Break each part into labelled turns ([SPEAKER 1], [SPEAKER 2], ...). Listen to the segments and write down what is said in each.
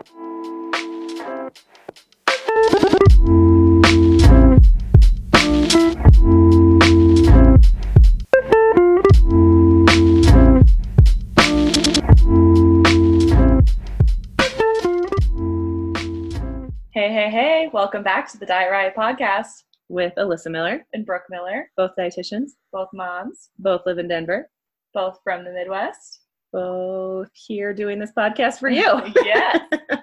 [SPEAKER 1] Hey, hey, hey, welcome back to the Diet Riot podcast
[SPEAKER 2] with Alyssa Miller,
[SPEAKER 1] and Brooke Miller,
[SPEAKER 2] both dietitians,
[SPEAKER 1] both moms,
[SPEAKER 2] both live in Denver,
[SPEAKER 1] both from the Midwest.
[SPEAKER 2] Both here doing this podcast for you.
[SPEAKER 1] yes.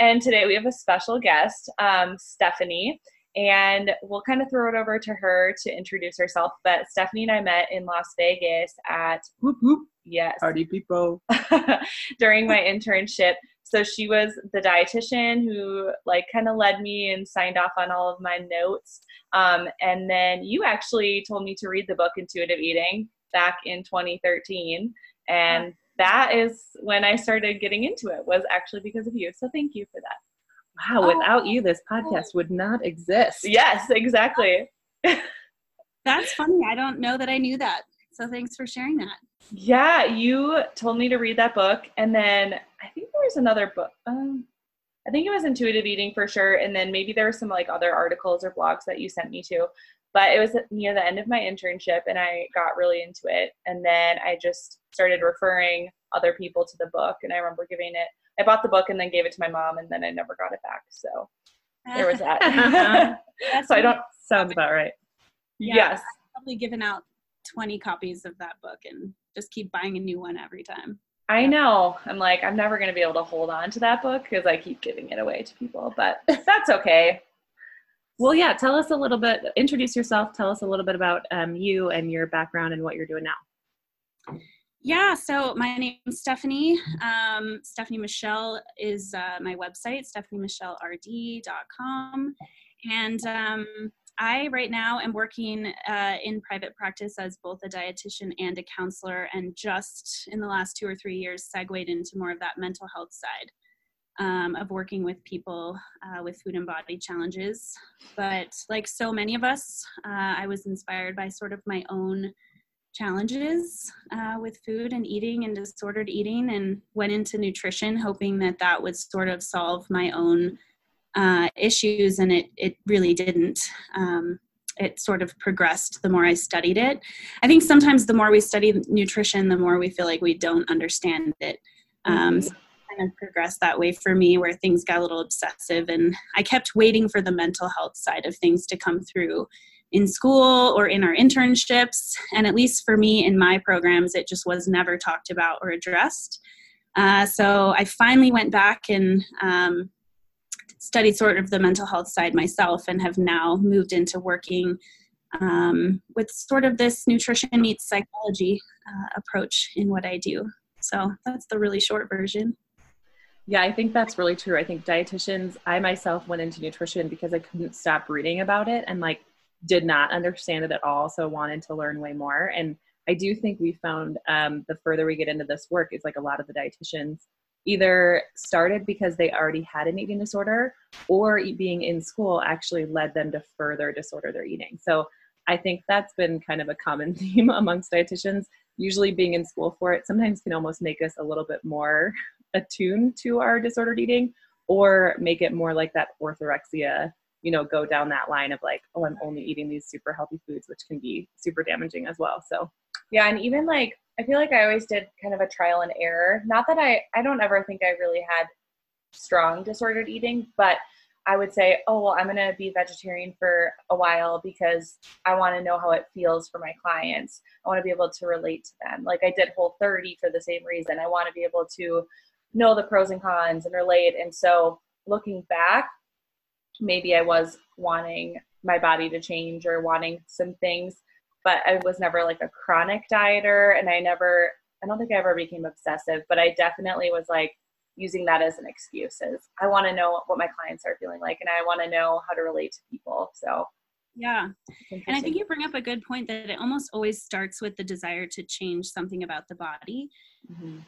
[SPEAKER 1] And today we have a special guest, um, Stephanie, and we'll kind of throw it over to her to introduce herself. But Stephanie and I met in Las Vegas at
[SPEAKER 2] whoop whoop.
[SPEAKER 1] yes
[SPEAKER 2] Party people.
[SPEAKER 1] during my internship. So she was the dietitian who like kind of led me and signed off on all of my notes. Um, and then you actually told me to read the book Intuitive Eating back in 2013, and that is when I started getting into it. Was actually because of you. So thank you for that.
[SPEAKER 2] Wow, without you, this podcast would not exist.
[SPEAKER 1] Yes, exactly.
[SPEAKER 3] That's funny. I don't know that I knew that. So thanks for sharing that.
[SPEAKER 1] Yeah, you told me to read that book, and then I think there was another book. Um, I think it was Intuitive Eating for sure, and then maybe there were some like other articles or blogs that you sent me to. But it was near the end of my internship, and I got really into it, and then I just started referring other people to the book, and I remember giving it. I bought the book and then gave it to my mom, and then I never got it back. So there was that. so I don't.
[SPEAKER 2] Sounds about right.
[SPEAKER 3] Yeah.
[SPEAKER 1] Yes.
[SPEAKER 3] Probably given out 20 copies of that book and just keep buying a new one every time.
[SPEAKER 1] I know. I'm like, I'm never going to be able to hold on to that book because I keep giving it away to people, but that's okay.
[SPEAKER 2] Well, yeah, tell us a little bit, introduce yourself, tell us a little bit about um, you and your background and what you're doing now.
[SPEAKER 3] Yeah, so my name's Stephanie. Um, Stephanie Michelle is uh, my website, stephaniemichellerd.com. And um, I, right now, am working uh, in private practice as both a dietitian and a counselor, and just in the last two or three years, segued into more of that mental health side. Um, of working with people uh, with food and body challenges. But like so many of us, uh, I was inspired by sort of my own challenges uh, with food and eating and disordered eating and went into nutrition hoping that that would sort of solve my own uh, issues and it, it really didn't. Um, it sort of progressed the more i studied it. I think sometimes the more we study nutrition the more we feel like we don't understand it. Um, so kind of progressed that way for me where things got a little obsessive and i kept waiting for the mental health side of things to come through in school or in our internships. And at least for me in my programs, it just was never talked about or addressed. Uh, so I finally went back and um, studied sort of the mental health side myself and have now moved into working um, with sort of this nutrition meets psychology uh, approach in what I do. So that's the really short version.
[SPEAKER 2] Yeah, I think that's really true. I think dietitians, I myself went into nutrition because I couldn't stop reading about it and like did not understand it at all, so wanted to learn way more. And I do think we found um, the further we get into this work is like a lot of the dietitians either started because they already had an eating disorder or being in school actually led them to further disorder their eating. So I think that's been kind of a common theme amongst dietitians. Usually being in school for it sometimes can almost make us a little bit more attuned to our disordered eating or make it more like that orthorexia you know go down that line of like oh i'm only eating these super healthy foods which can be super damaging as well so
[SPEAKER 1] Yeah, and even like I feel like I always did kind of a trial and error. Not that I I don't ever think I really had strong disordered eating, but I would say, oh well, I'm gonna be vegetarian for a while because I want to know how it feels for my clients. I want to be able to relate to them. Like I did Whole 30 for the same reason. I want to be able to know the pros and cons and relate. And so looking back, maybe I was wanting my body to change or wanting some things, but I was never like a chronic dieter and I never I don't think I ever became obsessive, but I definitely was like using that as an excuse as I want to know what my clients are feeling like and I want to know how to relate to people. So
[SPEAKER 3] Yeah. And I think you bring up a good point that it almost always starts with the desire to change something about the body.
[SPEAKER 2] mm-hmm.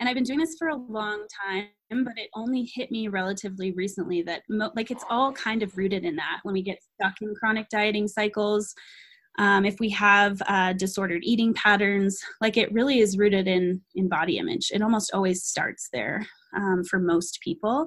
[SPEAKER 3] And I've been doing this for a long time, but it only hit me relatively recently that mo- like it's all kind of rooted in that. When we get stuck in chronic dieting cycles um, if we have uh, disordered eating patterns like it really is rooted in in body image. It almost always starts there um, for most people.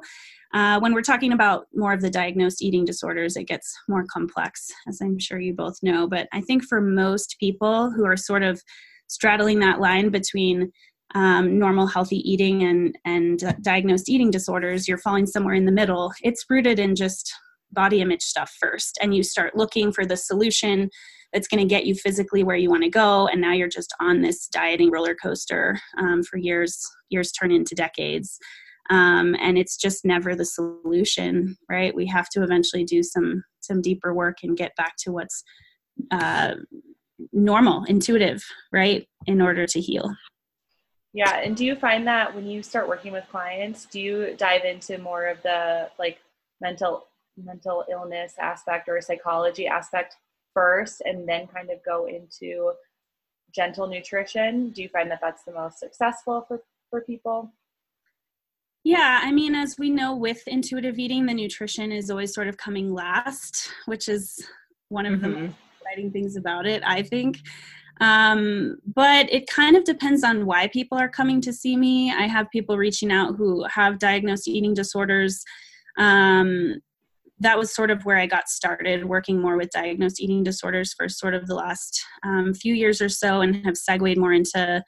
[SPEAKER 3] Uh, when we're talking about more of the diagnosed eating disorders it gets more complex as i'm sure you both know. But i think for most people who are sort of straddling that line between um, normal healthy eating and and diagnosed eating disorders you're falling somewhere in the middle. It's rooted in just body image stuff first and you start looking for the solution that's going to get you physically where you want to go and now you're just on this dieting roller coaster um, for years years turn into decades. Um, and it's just never the solution right? We have to eventually do some some deeper work and get back to what's uh, normal intuitive right in order to heal
[SPEAKER 1] yeah and do you find that when you start working with clients do you dive into more of the like mental mental illness aspect or psychology aspect first and then kind of go into gentle nutrition? Do you find that that's the most successful for for people?
[SPEAKER 3] Yeah i mean as we know with intuitive eating the nutrition is always sort of coming last which is one of mm-hmm. the most exciting things about it i think um, but it kind of depends on why people are coming to see me. I have people reaching out who have diagnosed eating disorders. Um, that was sort of where I got started working more with diagnosed eating disorders for sort of the last um, few years or so and have segued more into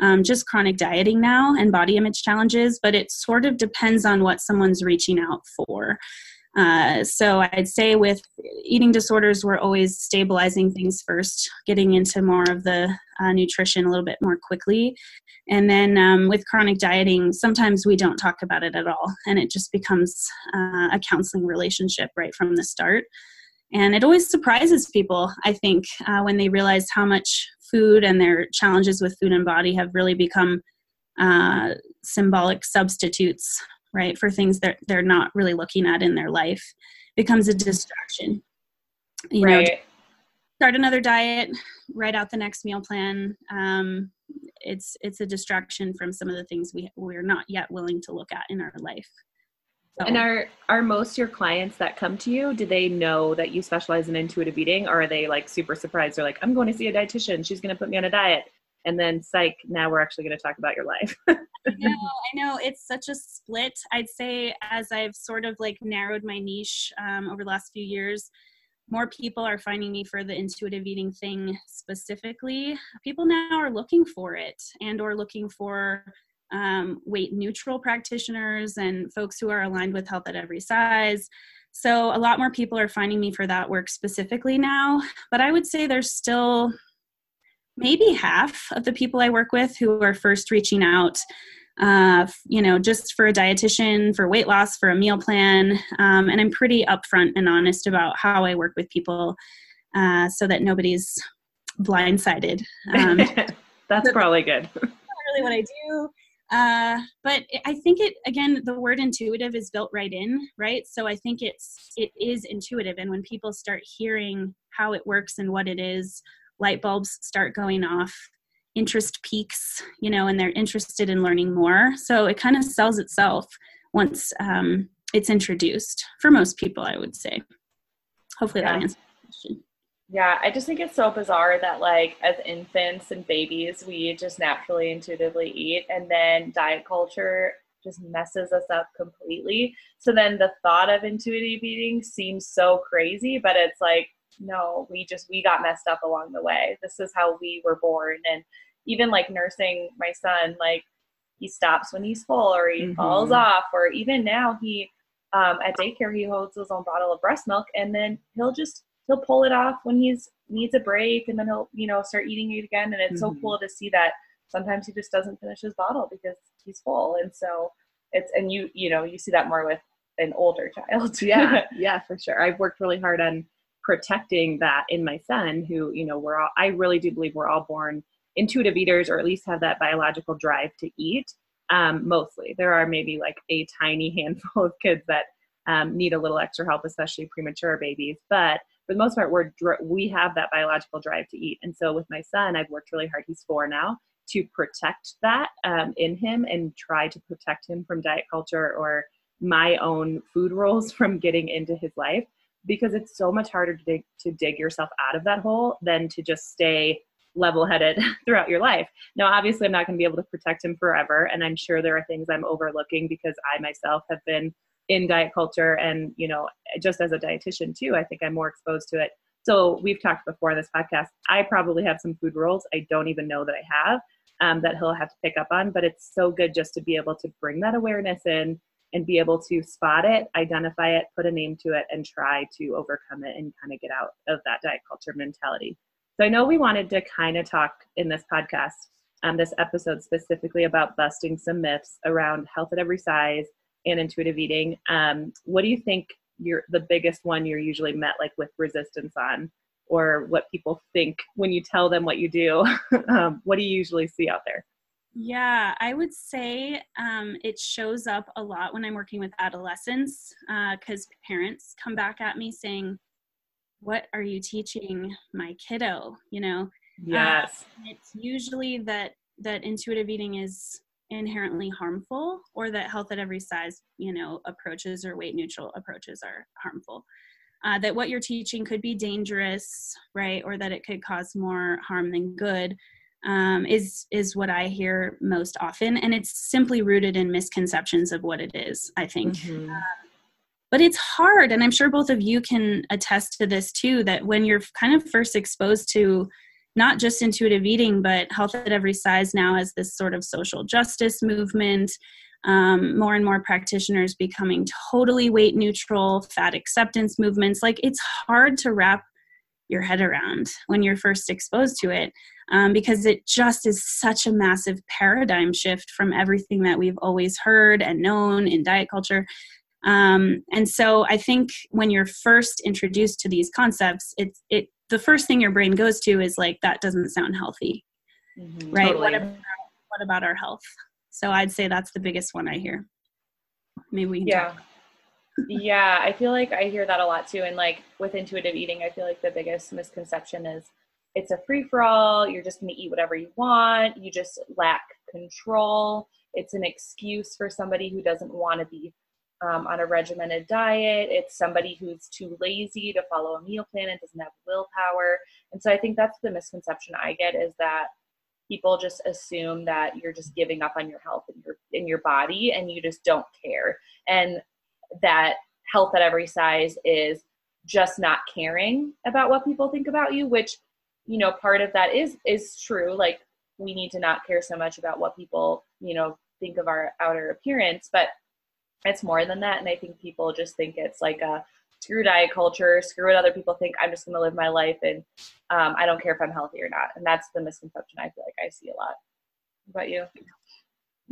[SPEAKER 3] um, just chronic dieting now and body image challenges, but it sort of depends on what someone's reaching out for. Uh, so I'd say with eating disorders, we're always stabilizing things first, getting into more of the uh, nutrition a little bit more quickly. And then um, with chronic dieting, sometimes we don't talk about it at all, and it just becomes uh, a counseling relationship right from the start. And it always surprises people, I think, uh, when they realize how much food and their challenges with food and body have really become uh, symbolic substitutes right for things that they're not really looking at in their life becomes a distraction. You right. know start another diet write out the next meal plan. Um, it's it's a distraction from some of the things we we're not yet willing to look at in our life.
[SPEAKER 2] So. and are are most your clients that come to you do they know that you specialize in intuitive eating or are they like super surprised? They're like i'm going to see a dietitian. She's going to put me on a diet and then psych now we're actually going to talk about your life.
[SPEAKER 3] I know, I know it's such a split. I'd say as i've sort of like narrowed my niche um, over the last few years more people are finding me for the intuitive eating thing specifically. People now are looking for it and or looking for um, weight neutral practitioners and folks who are aligned with health at every size. So a lot more people are finding me for that work specifically now but i would say there's still maybe half of the people I work with who are first reaching out, uh, you know, just for a dietitian, for weight loss, for a meal plan. Um, and I'm pretty upfront and honest about how I work with people uh, so that nobody's blindsided. Um,
[SPEAKER 2] That's probably good.
[SPEAKER 3] not really what I do. Uh, but I think it again, the word intuitive is built right in, right? So I think it's it is intuitive, and when people start hearing how it works and what it is, light bulbs start going off interest peaks you know and they're interested in learning more. So it kind of sells itself once um, it's introduced for most people i would say. Hopefully yeah. that answers the question.
[SPEAKER 1] Yeah i just think it's so bizarre that like as infants and babies we just naturally intuitively eat and then diet culture just messes us up completely. So then the thought of intuitive eating seems so crazy but it's like no, we just we got messed up along the way. This is how we were born. And even like nursing my son, like he stops when he's full or he mm-hmm. falls off, or even now he um, at daycare he holds his own bottle of breast milk and then he'll just he'll pull it off when he's needs a break and then he'll you know start eating it again and it's mm-hmm. so cool to see that sometimes he just doesn't finish his bottle because he's full and so it's and you you know you see that more with an older child
[SPEAKER 2] yeah yeah for sure i've worked really hard on protecting that in my son who you know we're all i really do believe we're all born intuitive eaters or at least have that biological drive to eat um, mostly. There are maybe like a tiny handful of kids that um, need a little extra help especially premature babies but for the most part we're we have that biological drive to eat. And so with my son i've worked really hard he's four now to protect that um, in him and try to protect him from diet culture or my own food rules from getting into his life because it's so much harder to dig to dig yourself out of that hole than to just stay level headed throughout your life. Now, obviously, I'm not going to be able to protect him forever. And I'm sure there are things I'm overlooking because I myself have been in diet culture and, you know, just as a dietitian too, I think I'm more exposed to it. So we've talked before in this podcast. I probably have some food rules I don't even know that I have um, that he'll have to pick up on, but it's so good just to be able to bring that awareness in and be able to spot it, identify it, put a name to it, and try to overcome it and kind of get out of that diet culture mentality. So I know we wanted to kind of talk in this podcast, um, this episode specifically about busting some myths around health at every size and intuitive eating. Um, what do you think you're the biggest one you're usually met like with resistance on, or what people think when you tell them what you do? um, what do you usually see out there?
[SPEAKER 3] Yeah, I would say um, it shows up a lot when I'm working with adolescents because uh, parents come back at me saying, what are you teaching my kiddo? You know?
[SPEAKER 2] Yes.
[SPEAKER 3] uh, it's usually that that intuitive eating is inherently harmful or that health at every size you know approaches or weight neutral approaches are harmful. Uh, that what you're teaching could be dangerous right or that it could cause more harm than good um, is is what I hear most often, and it's simply rooted in misconceptions of what it is. I think, mm-hmm. uh, but it's hard and i'm sure both of you can attest to this too that when you're kind of first exposed to not just intuitive eating but health at every size now as this sort of social justice movement um, more and more practitioners becoming totally weight neutral fat acceptance movements like it's hard to wrap your head around when you're first exposed to it um, because it just is such a massive paradigm shift from everything that we've always heard and known in diet culture um, and so I think when you're first introduced to these concepts, it's it the first thing your brain goes to is like that doesn't sound healthy, mm-hmm, right? Totally. What, about, what about our health? So I'd say that's the biggest one I hear. Maybe we
[SPEAKER 1] yeah. Yeah, I feel like I hear that a lot too. And like with intuitive eating, I feel like the biggest misconception is it's a free for all. You're just going to eat whatever you want. You just lack control. It's an excuse for somebody who doesn't want to be um, on a regimented diet. It's somebody who's too lazy to follow a meal plan and doesn't have willpower. And so I think that's the misconception I get is that people just assume that you're just giving up on your health and your in your body and you just don't care. And that health at every size is just not caring about what people think about you, which you know part of that is is true. Like we need to not care so much about what people you know think of our outer appearance, but it's more than that. And i think people just think it's like a screw diet culture screw what other people think. I'm just going to live my life and um, i don't care if i'm healthy or not. And that's the misconception i feel like i see a lot. What about you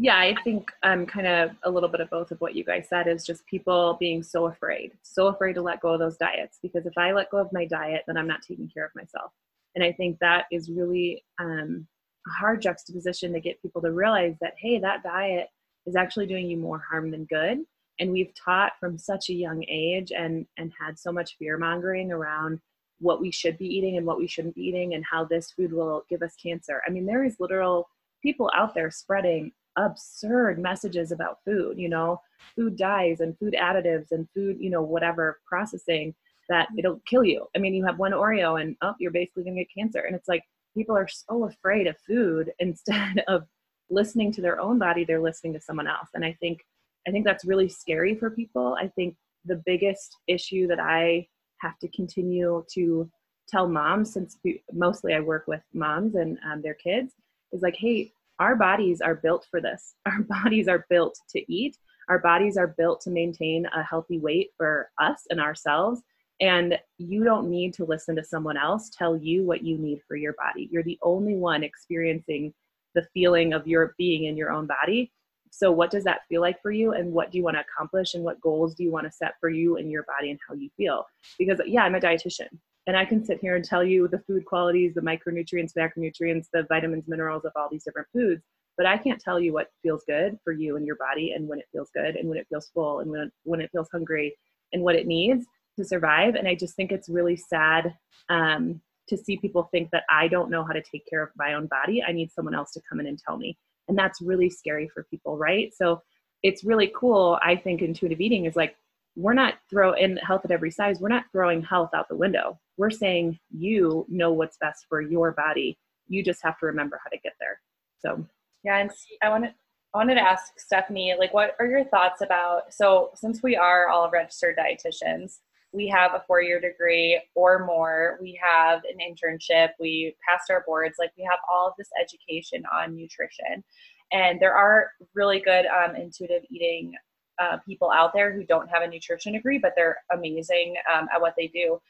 [SPEAKER 2] yeah i think i'm kind of a little bit of both of what you guys said is just people being so afraid so afraid to let go of those diets because if i let go of my diet then i'm not taking care of myself. And i think that is really um, a hard juxtaposition to get people to realize that hey that diet is actually doing you more harm than good. And we've taught from such a young age and and had so much fear mongering around what we should be eating and what we shouldn't be eating and how this food will give us cancer. I mean there is literal people out there spreading absurd messages about food you know? Food dyes and food additives and food you know whatever processing that it'll kill you. I mean you have one oreo and oh you're basically going to get cancer. And it's like people are so afraid of food instead of listening to their own body they're listening to someone else. And i think i think that's really scary for people. I think the biggest issue that i have to continue to tell moms since mostly i work with moms and um, their kids is like hey our bodies are built for this our bodies are built to eat our bodies are built to maintain a healthy weight for us and ourselves and you don't need to listen to someone else tell you what you need for your body you're the only one experiencing the feeling of your being in your own body. So, what does that feel like for you? And what do you want to accomplish? And what goals do you want to set for you and your body and how you feel? Because, yeah, I'm a dietitian and I can sit here and tell you the food qualities, the micronutrients, macronutrients, the vitamins, minerals of all these different foods. But I can't tell you what feels good for you and your body and when it feels good and when it feels full and when when it feels hungry and what it needs to survive. And I just think it's really sad um, to see people think that I don't know how to take care of my own body. I need someone else to come in and tell me. And that's really scary for people, right? So it's really cool. I think intuitive eating is like we're not throw in health at every size we're not throwing health out the window we're saying you know what's best for your body. You just have to remember how to get there. So
[SPEAKER 1] yeah and i wanted i wanted to ask stephanie like what are your thoughts about so since we are all registered dietitians we have a four year degree or more we have an internship we passed our boards like we have all of this education on nutrition. And there are really good um, intuitive eating uh, people out there who don't have a nutrition degree, but they're amazing um, at what they do.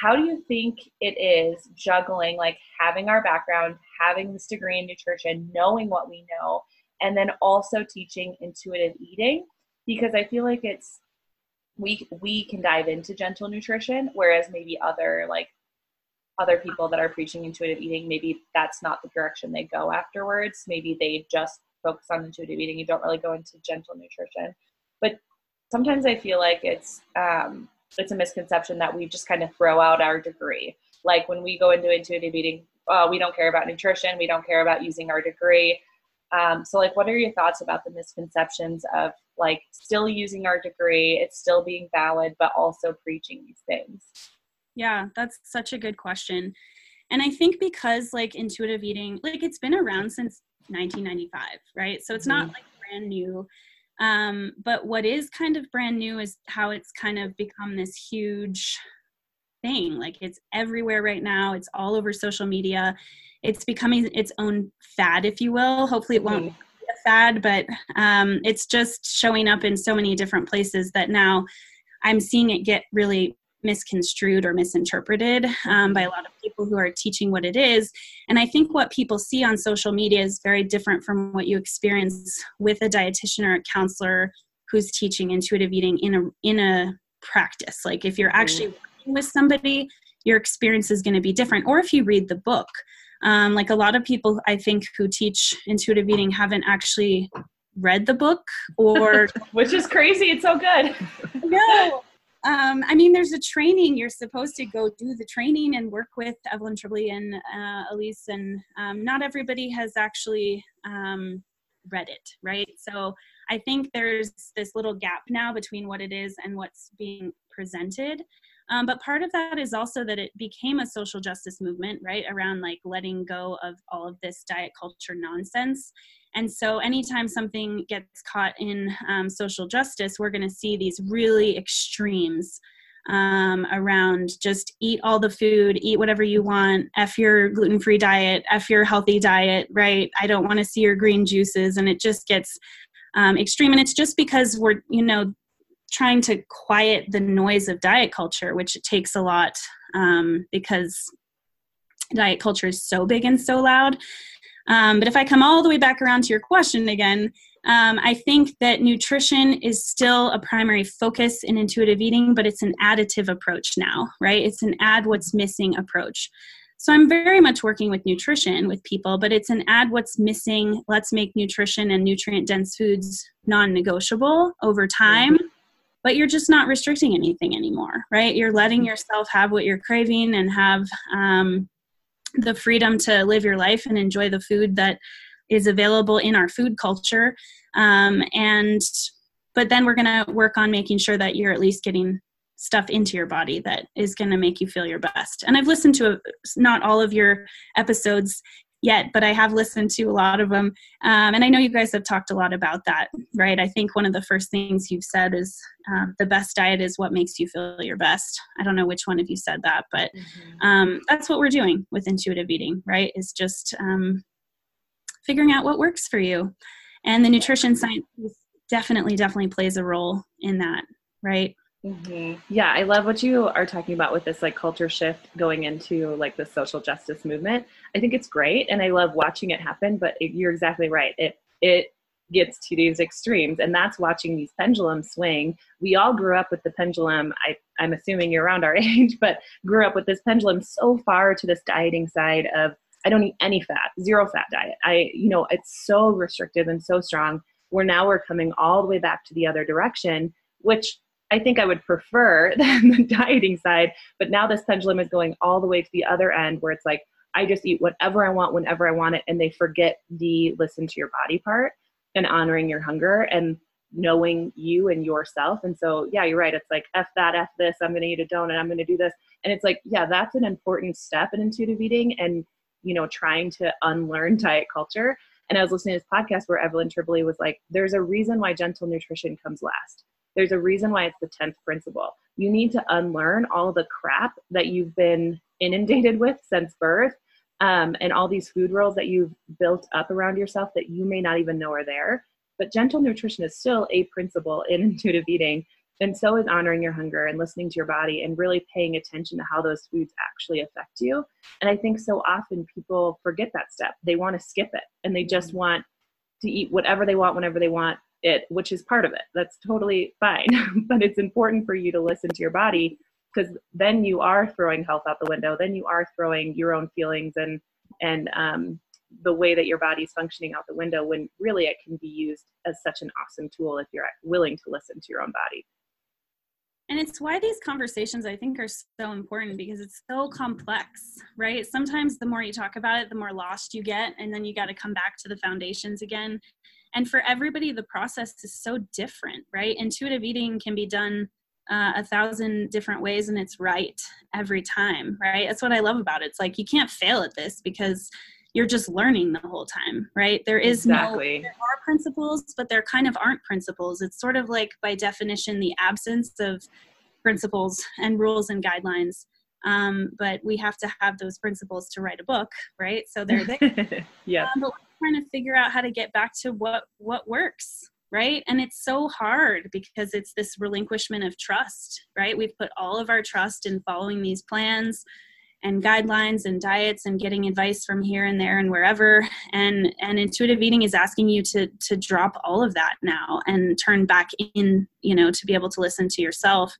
[SPEAKER 1] How do you think it is juggling like having our background, having this degree in nutrition, knowing what we know, and then also teaching intuitive eating? Because I feel like it's we we can dive into gentle nutrition, whereas maybe other like other people that are preaching intuitive eating, maybe that's not the direction they go afterwards. Maybe they just focus on intuitive eating. You don't really go into gentle nutrition. But sometimes I feel like it's um, it's a misconception that we just kind of throw out our degree. Like when we go into intuitive eating, uh, we don't care about nutrition. We don't care about using our degree. Um, so, like, what are your thoughts about the misconceptions of like still using our degree? It's still being valid, but also preaching these things.
[SPEAKER 3] Yeah, that's such a good question. And I think because like intuitive eating, like it's been around since 1995, right? So it's mm-hmm. not like brand new. Um, but what is kind of brand new is how it's kind of become this huge thing. Like it's everywhere right now. It's all over social media. It's becoming its own fad, if you will. Hopefully, it won't mm-hmm. be a fad, but um, it's just showing up in so many different places that now I'm seeing it get really misconstrued or misinterpreted um, by a lot of people who are teaching what it is. And I think what people see on social media is very different from what you experience with a dietitian or a counselor who's teaching intuitive eating in a in a practice. Like if you're mm-hmm. actually working with somebody, your experience is going to be different. Or if you read the book. Um, like a lot of people, I think, who teach intuitive eating haven't actually read the book or
[SPEAKER 1] which is crazy it's so good
[SPEAKER 3] no um, I mean, there's a training. You're supposed to go do the training and work with Evelyn Tribole and uh, Elyse, and um, not everybody has actually um, read it, right? So I think there's this little gap now between what it is and what's being presented. Um, but part of that is also that it became a social justice movement, right? Around like letting go of all of this diet culture nonsense and so, anytime something gets caught in um, social justice, we're going to see these really extremes um, around just eat all the food, eat whatever you want, F your gluten free diet, F your healthy diet, right? I don't want to see your green juices. And it just gets um, extreme. And it's just because we're, you know, trying to quiet the noise of diet culture, which it takes a lot um, because diet culture is so big and so loud um, but if I come all the way back around to your question again, um, I think that nutrition is still a primary focus in intuitive eating, but it's an additive approach now, right? It's an add what's missing approach. So I'm very much working with nutrition with people, but it's an add what's missing. Let's make nutrition and nutrient dense foods non negotiable over time. But you're just not restricting anything anymore, right? You're letting yourself have what you're craving and have um, the freedom to live your life and enjoy the food that is available in our food culture. Um, and but then we're going to work on making sure that you're at least getting stuff into your body that is going to make you feel your best. And i've listened to a, not all of your episodes yet, but I have listened to a lot of them. Um, and I know you guys have talked a lot about that, right? I think one of the first things you've said is um, the best diet is what makes you feel your best. I don't know which one of you said that, but mm-hmm. um, that's what we're doing with intuitive eating, right? Is just um, figuring out what works for you. And the nutrition science definitely, definitely plays a role in that, right?
[SPEAKER 2] Mm-hmm. Yeah, I love what you are talking about with this like culture shift going into like the social justice movement. I think it's great, and I love watching it happen. But it, you're exactly right. It it gets to these extremes, and that's watching these pendulums swing. We all grew up with the pendulum. I, I'm assuming you're around our age, but grew up with this pendulum so far to this dieting side of I don't eat any fat, zero fat diet. I you know it's so restrictive and so strong. Where now we're coming all the way back to the other direction, which I think I would prefer than the dieting side. But now this pendulum is going all the way to the other end where it's like, I just eat whatever I want whenever I want it. And they forget the listen to your body part and honoring your hunger. And knowing you and yourself. And so, yeah, you're right. It's like, F that, F this, I'm going to eat a donut, I'm going to do this. And it's like, yeah, that's an important step in intuitive eating and, you know, trying to unlearn diet culture. And I was listening to this podcast where Evelyn Tribole was like, there's a reason why gentle nutrition comes last. There's a reason why it's the 10th principle. You need to unlearn all the crap that you've been inundated with since birth um, and all these food rules that you've built up around yourself that you may not even know are there. But gentle nutrition is still a principle in intuitive eating. And so is honoring your hunger and listening to your body and really paying attention to how those foods actually affect you. And I think so often people forget that step. They want to skip it and they just mm-hmm. want to eat whatever they want whenever they want it, which is part of it. That's totally fine. but it's important for you to listen to your body because then you are throwing health out the window. Then you are throwing your own feelings and and um, the way that your body's functioning out the window when really it can be used as such an awesome tool if you're willing to listen to your own body.
[SPEAKER 3] And it's why these conversations I think are so important because it's so complex, right? Sometimes the more you talk about it, the more lost you get, and then you got to come back to the foundations again. And for everybody, the process is so different, right? Intuitive eating can be done uh, a thousand different ways and it's right every time, right? That's what I love about it. It's like you can't fail at this because you're just learning the whole time, right? There is exactly. no, there are principles, but there kind of aren't principles. It's sort of like, by definition, the absence of principles and rules and guidelines. Um, but we have to have those principles to write a book, right? So they're there.
[SPEAKER 2] yeah. Um,
[SPEAKER 3] but trying to figure out how to get back to what what works, right? And it's so hard because it's this relinquishment of trust, right? We've put all of our trust in following these plans and guidelines and diets and getting advice from here and there and wherever and and intuitive eating is asking you to to drop all of that now and turn back in you know to be able to listen to yourself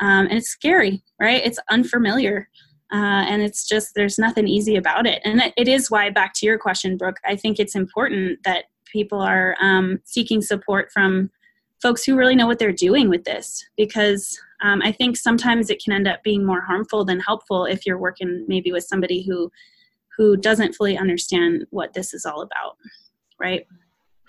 [SPEAKER 3] um, and it's scary right it's unfamiliar uh, and it's just there's nothing easy about it. And it is why back to your question brooke i think it's important that people are um, seeking support from folks who really know what they're doing with this. Because um, i think sometimes it can end up being more harmful than helpful if you're working maybe with somebody who who doesn't fully understand what this is all about right?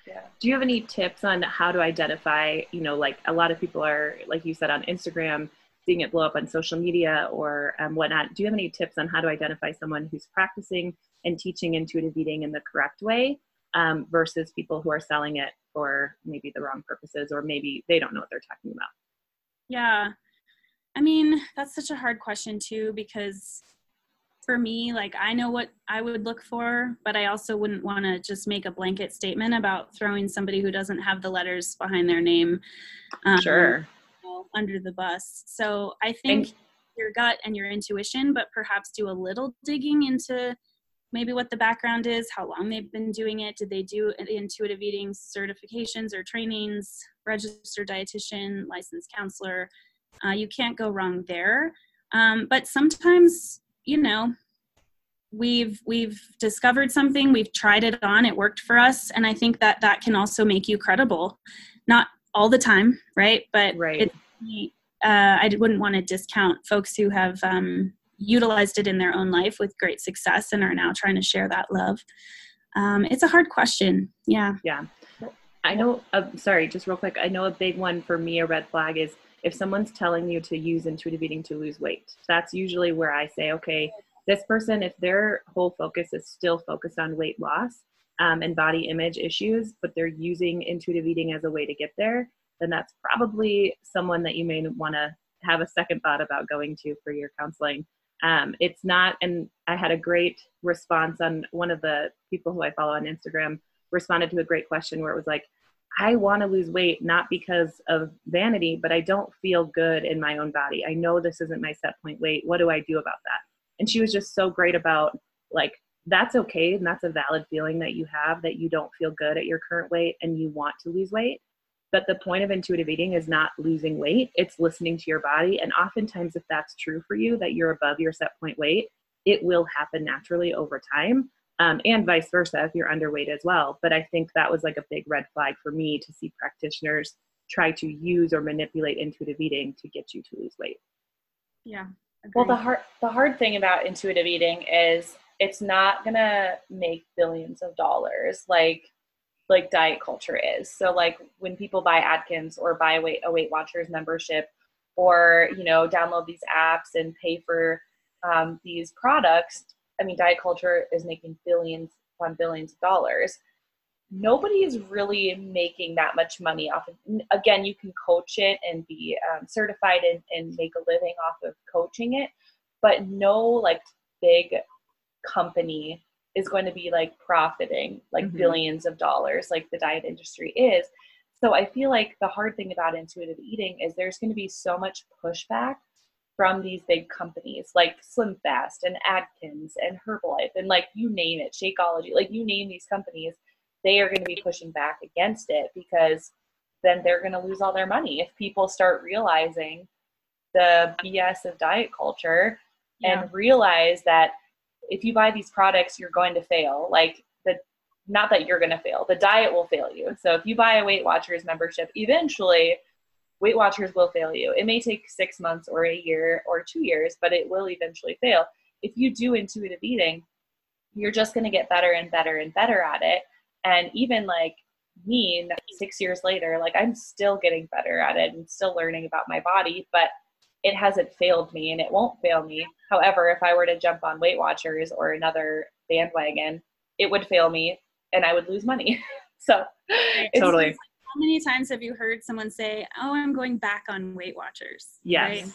[SPEAKER 2] Yeah. do you have any tips on how to identify you know like a lot of people are like you said on instagram seeing it blow up on social media or um, whatnot. Do you have any tips on how to identify someone who's practicing and teaching intuitive eating in the correct way um, versus people who are selling it for maybe the wrong purposes or maybe they don't know what they're talking about?
[SPEAKER 3] Yeah. I mean that's such a hard question too because for me like i know what i would look for but i also wouldn't want to just make a blanket statement about throwing somebody who doesn't have the letters behind their name.
[SPEAKER 2] Um, sure
[SPEAKER 3] under the bus so i think and- your gut and your intuition but perhaps do a little digging into maybe what the background is, how long they've been doing it, did they do intuitive eating certifications or trainings, registered dietitian, licensed counselor. Uh, you can't go wrong there. Um, but sometimes, you know, we've we've discovered something, we've tried it on, it worked for us, and I think that that can also make you credible. Not all the time, right? But
[SPEAKER 2] right. It,
[SPEAKER 3] uh, I wouldn't want to discount folks who have um, utilized it in their own life with great success and are now trying to share that love? Um, it's a hard question. Yeah.
[SPEAKER 2] Yeah. I know, uh, sorry, just real quick. I know a big one for me, a red flag is if someone's telling you to use intuitive eating to lose weight. That's usually where I say, okay, this person, if their whole focus is still focused on weight loss um, and body image issues, but they're using intuitive eating as a way to get there, then that's probably someone that you may want to have a second thought about going to for your counseling. Um, it's not and i had a great response on one of the people who i follow on instagram responded to a great question where it was like i want to lose weight not because of vanity but i don't feel good in my own body. I know this isn't my set point weight. What do i do about that? And she was just so great about like that's okay and that's a valid feeling that you have that you don't feel good at your current weight and you want to lose weight but the point of intuitive eating is not losing weight, it's listening to your body. And oftentimes, if that's true for you, that you're above your set point weight, it will happen naturally over time. Um, and vice versa if you're underweight as well. But I think that was like a big red flag for me to see practitioners try to use or manipulate intuitive eating to get you to lose weight.
[SPEAKER 3] Yeah.
[SPEAKER 1] Agreed. Well, the hard the hard thing about intuitive eating is it's not gonna make billions of dollars. Like like diet culture is. So like when people buy Atkins or buy a Weight, a Weight Watchers membership or, you know, download these apps and pay for um, these products, I mean, diet culture is making billions upon billions of dollars. Nobody is really making that much money off of, again, you can coach it and be um, certified and, and make a living off of coaching it, but no like big company is going to be like profiting like mm-hmm. billions of dollars like the diet industry is. So I feel like the hard thing about intuitive eating is there's going to be so much pushback from these big companies like Slim Fast and Atkins and Herbalife and like you name it, Shakeology, like you name these companies, they are going to be pushing back against it because then they're going to lose all their money if people start realizing the BS of diet culture yeah. and realize that if you buy these products, you're going to fail. Like the not that you're going to fail, the diet will fail you. So if you buy a Weight Watchers membership, eventually Weight Watchers will fail you. It may take six months or a year or two years, but it will eventually fail. If you do intuitive eating, you're just going to get better and better and better at it. And even like me, six years later, like I'm still getting better at it and still learning about my body, but it hasn't failed me and it won't fail me. However, if I were to jump on Weight Watchers or another bandwagon, it would fail me and I would lose money. so
[SPEAKER 2] totally.
[SPEAKER 3] How many times have you heard someone say, "Oh, I'm going back on Weight Watchers"?
[SPEAKER 2] Yes. Right?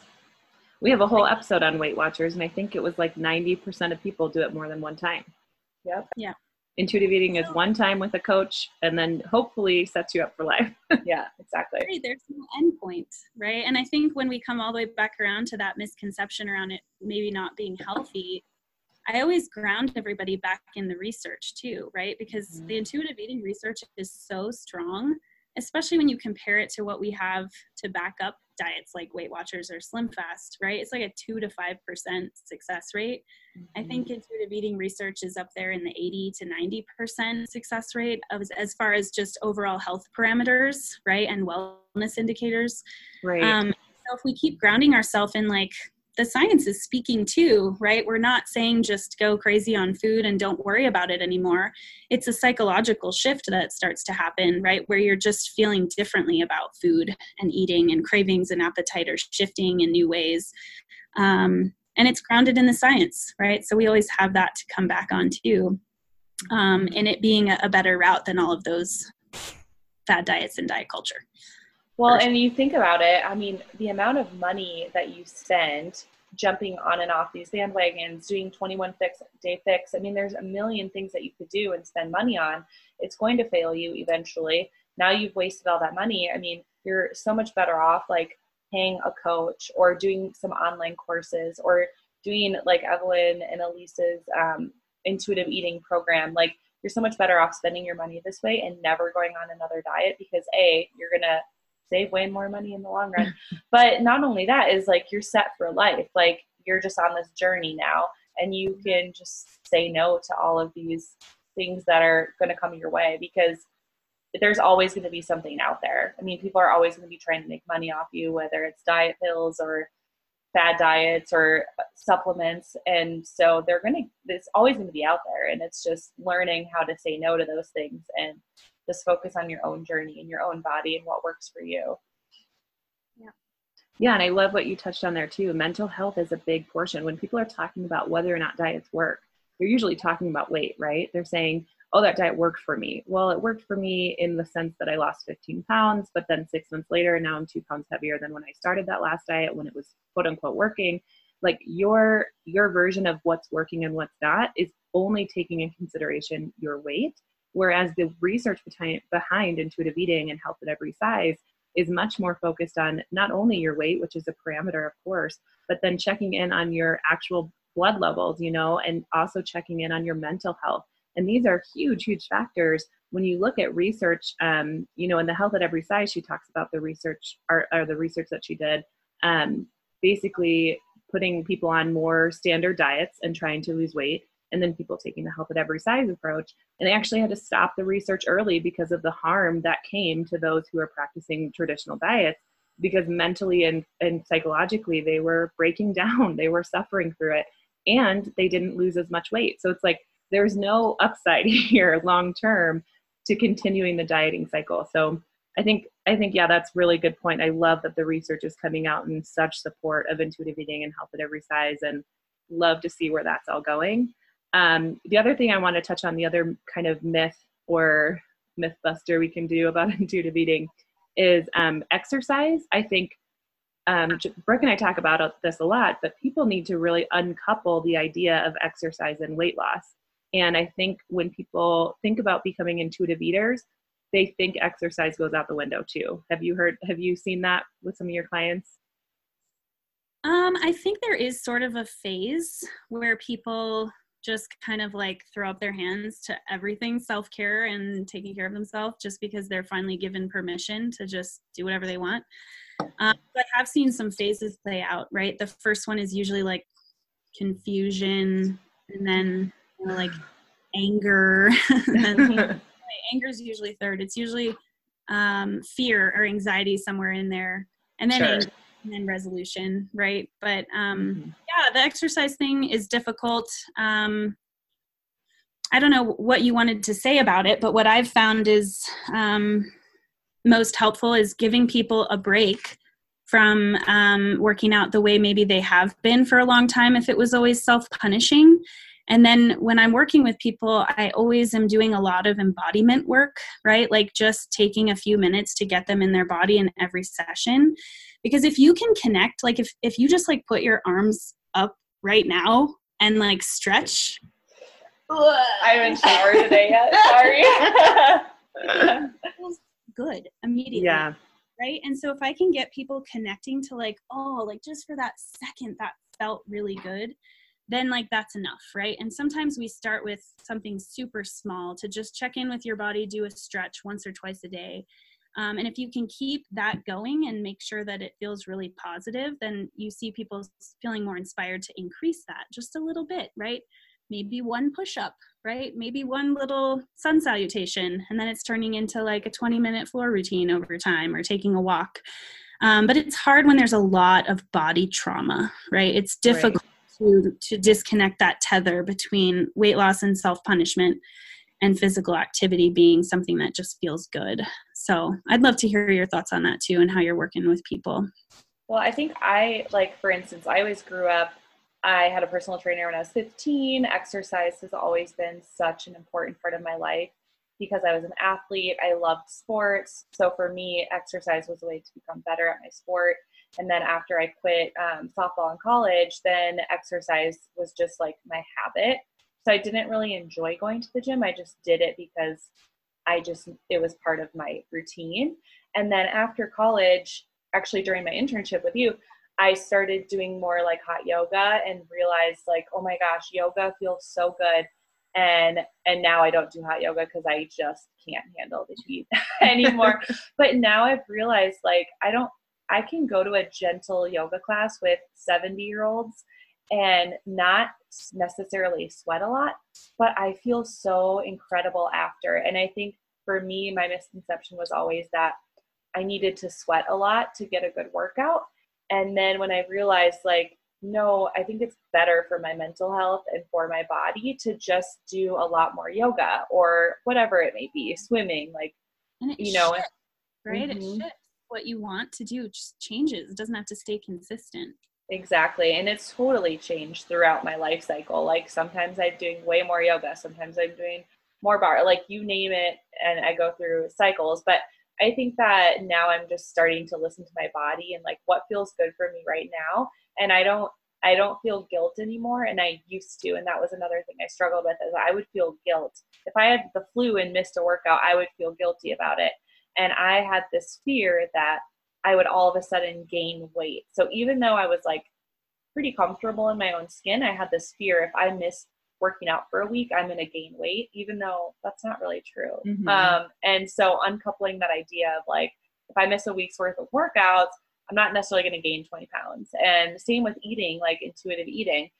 [SPEAKER 2] We have a whole episode on Weight Watchers, and I think it was like 90% of people do it more than one time.
[SPEAKER 1] Yep.
[SPEAKER 3] Yeah
[SPEAKER 2] intuitive eating is one time with a coach and then hopefully sets you up for life
[SPEAKER 1] yeah exactly
[SPEAKER 3] right, there's no end point right and i think when we come all the way back around to that misconception around it maybe not being healthy i always ground everybody back in the research too right because mm-hmm. the intuitive eating research is so strong especially when you compare it to what we have to back up diets like Weight Watchers or Slim Fast, right? It's like a two to five percent success rate. Mm-hmm. I think intuitive eating research is up there in the 80 to 90 percent success rate of, as far as just overall health parameters, right, and wellness indicators.
[SPEAKER 2] Right. Um,
[SPEAKER 3] so if we keep grounding ourselves in like the science is speaking too, right? We're not saying just go crazy on food and don't worry about it anymore. It's a psychological shift that starts to happen, right? Where you're just feeling differently about food and eating, and cravings and appetite are shifting in new ways. Um, and it's grounded in the science, right? So we always have that to come back on too. Um, and it being a, a better route than all of those fad diets and diet culture.
[SPEAKER 1] Well, and you think about it, I mean, the amount of money that you spend jumping on and off these bandwagons, doing 21 fix, day fix. I mean, there's a million things that you could do and spend money on. It's going to fail you eventually. Now you've wasted all that money. I mean, you're so much better off like paying a coach or doing some online courses or doing like Evelyn and Elyse's um, intuitive eating program. Like, you're so much better off spending your money this way and never going on another diet because A, you're going to save way more money in the long run. but not only that is like you're set for life. Like you're just on this journey now and you can just say no to all of these things that are going to come your way because there's always going to be something out there. I mean, people are always going to be trying to make money off you, whether it's diet pills or fad diets or supplements. And so they're going to, it's always going to be out there. And it's just learning how to say no to those things and just focus on your own journey and your own body and what works for you.
[SPEAKER 2] Yeah. Yeah, and I love what you touched on there too. Mental health is a big portion. When people are talking about whether or not diets work, they're usually talking about weight, right? They're saying, oh, that diet worked for me. Well, it worked for me in the sense that I lost 15 pounds, but then six months later, now I'm two pounds heavier than when I started that last diet when it was quote unquote working. Like your your version of what's working and what's not is only taking in consideration your weight Whereas the research behind, behind intuitive eating and health at every size is much more focused on not only your weight, which is a parameter, of course, but then checking in on your actual blood levels, you know, and also checking in on your mental health. And these are huge, huge factors when you look at research. Um, you know, in the health at every size, she talks about the research or, or the research that she did, um, basically putting people on more standard diets and trying to lose weight and then people taking the health at every size approach. And they actually had to stop the research early because of the harm that came to those who are practicing traditional diets because mentally and, and psychologically they were breaking down, they were suffering through it, and they didn't lose as much weight. So it's like there's no upside here long term to continuing the dieting cycle. So I think I think yeah, that's really good point. I love that the research is coming out in such support of intuitive eating and health at every size, and love to see where that's all going. Um, the other thing I want to touch on, the other kind of myth or myth buster we can do about intuitive eating is um, exercise. I think um, Brooke and I talk about this a lot, but people need to really uncouple the idea of exercise and weight loss. And I think when people think about becoming intuitive eaters, they think exercise goes out the window too. Have you heard, have you seen that with some of your clients?
[SPEAKER 3] Um, I think there is sort of a phase where people just kind of like throw up their hands to everything self care and taking care of themselves just because they're finally given permission to just do whatever they want. Um, I have seen some phases play out, right? The first one is usually like confusion and then you know, like anger. then anger is usually third. It's usually um, fear or anxiety somewhere in there. And then sure. anger and then resolution, right? But um, mm-hmm. yeah, the exercise thing is difficult. Um, I don't know what you wanted to say about it, but what I've found is um, most helpful is giving people a break from um, working out the way maybe they have been for a long time if it was always self punishing. And then when I'm working with people, I always am doing a lot of embodiment work, right? Like just taking a few minutes to get them in their body in every session because if you can connect like if if you just like put your arms up right now and like stretch
[SPEAKER 1] I haven't showered today yet. Sorry.
[SPEAKER 3] feels good immediately.
[SPEAKER 2] Yeah.
[SPEAKER 3] Right. And so if I can get people connecting to like, oh, like just for that second that felt really good, then like that's enough. Right. And sometimes we start with something super small to just check in with your body, do a stretch once or twice a day. Um, and if you can keep that going and make sure that it feels really positive, then you see people feeling more inspired to increase that just a little bit, right? Maybe one push up, right? Maybe one little sun salutation, and then it's turning into like a 20 minute floor routine over time or taking a walk. Um, but it's hard when there's a lot of body trauma, right? It's difficult. To, to disconnect that tether between weight loss and self punishment and physical activity being something that just feels good. So I'd love to hear your thoughts on that too and how you're working with people.
[SPEAKER 1] Well, I think I, like, for instance, I always grew up, I had a personal trainer when I was 15. Exercise has always been such an important part of my life because I was an athlete. I loved sports. So for me, exercise was a way to become better at my sport. And then after I quit um, softball in college, then exercise was just like my habit. So I didn't really enjoy going to the gym. I just did it because I just, it was part of my routine. And then after college, actually during my internship with you, I started doing more like hot yoga and realized like, oh my gosh, yoga feels so good. And and now I don't do hot yoga because I just can't handle the heat anymore. but now I've realized like I don't I can go to a gentle yoga class with 70 year olds and not necessarily sweat a lot, but I feel so incredible after. And I think for me, my misconception was always that I needed to sweat a lot to get a good workout. And then when I realized, like, no, I think it's better for my mental health and for my body to just do a lot more yoga or whatever it may be, swimming, like, you know,
[SPEAKER 3] right? Mm-hmm. It. What you want to do just changes. It doesn't have to stay consistent.
[SPEAKER 1] Exactly. And it's totally changed throughout my life cycle. Like sometimes I'm doing way more yoga, sometimes I'm doing more barre, like you name it, and I go through cycles. But I think that now I'm just starting to listen to my body and like what feels good for me right now. And I don't I don't feel guilt anymore and I used to and that was another thing I struggled with is I would feel guilt. If I had the flu and missed a workout, I would feel guilty about it. And I had this fear that I would all of a sudden gain weight. So even though I was like pretty comfortable in my own skin, I had this fear if I miss working out for a week, I'm going to gain weight, even though that's not really true. Mm-hmm. Um, and so uncoupling that idea of like, if I miss a week's worth of workouts, I'm not necessarily going to gain 20 pounds. And same with eating, like intuitive eating.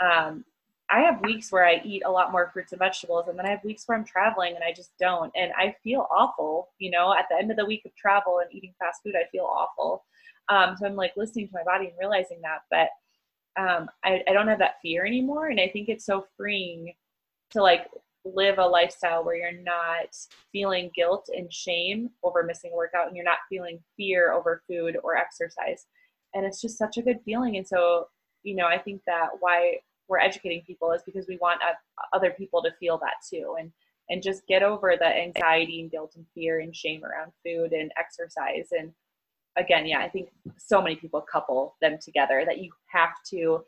[SPEAKER 1] Um, I have weeks where I eat a lot more fruits and vegetables, and then I have weeks where I'm traveling and I just don't. And I feel awful, you know, at the end of the week of travel and eating fast food, I feel awful. Um, so I'm like listening to my body and realizing that. But um, I, I don't have that fear anymore. And I think it's so freeing to like live a lifestyle where you're not feeling guilt and shame over missing a workout and you're not feeling fear over food or exercise. And it's just such a good feeling. And so, you know, I think that why we're educating people is because we want other people to feel that too. And and just get over the anxiety and guilt and fear and shame around food and exercise and again yeah i think so many people couple them together that you have to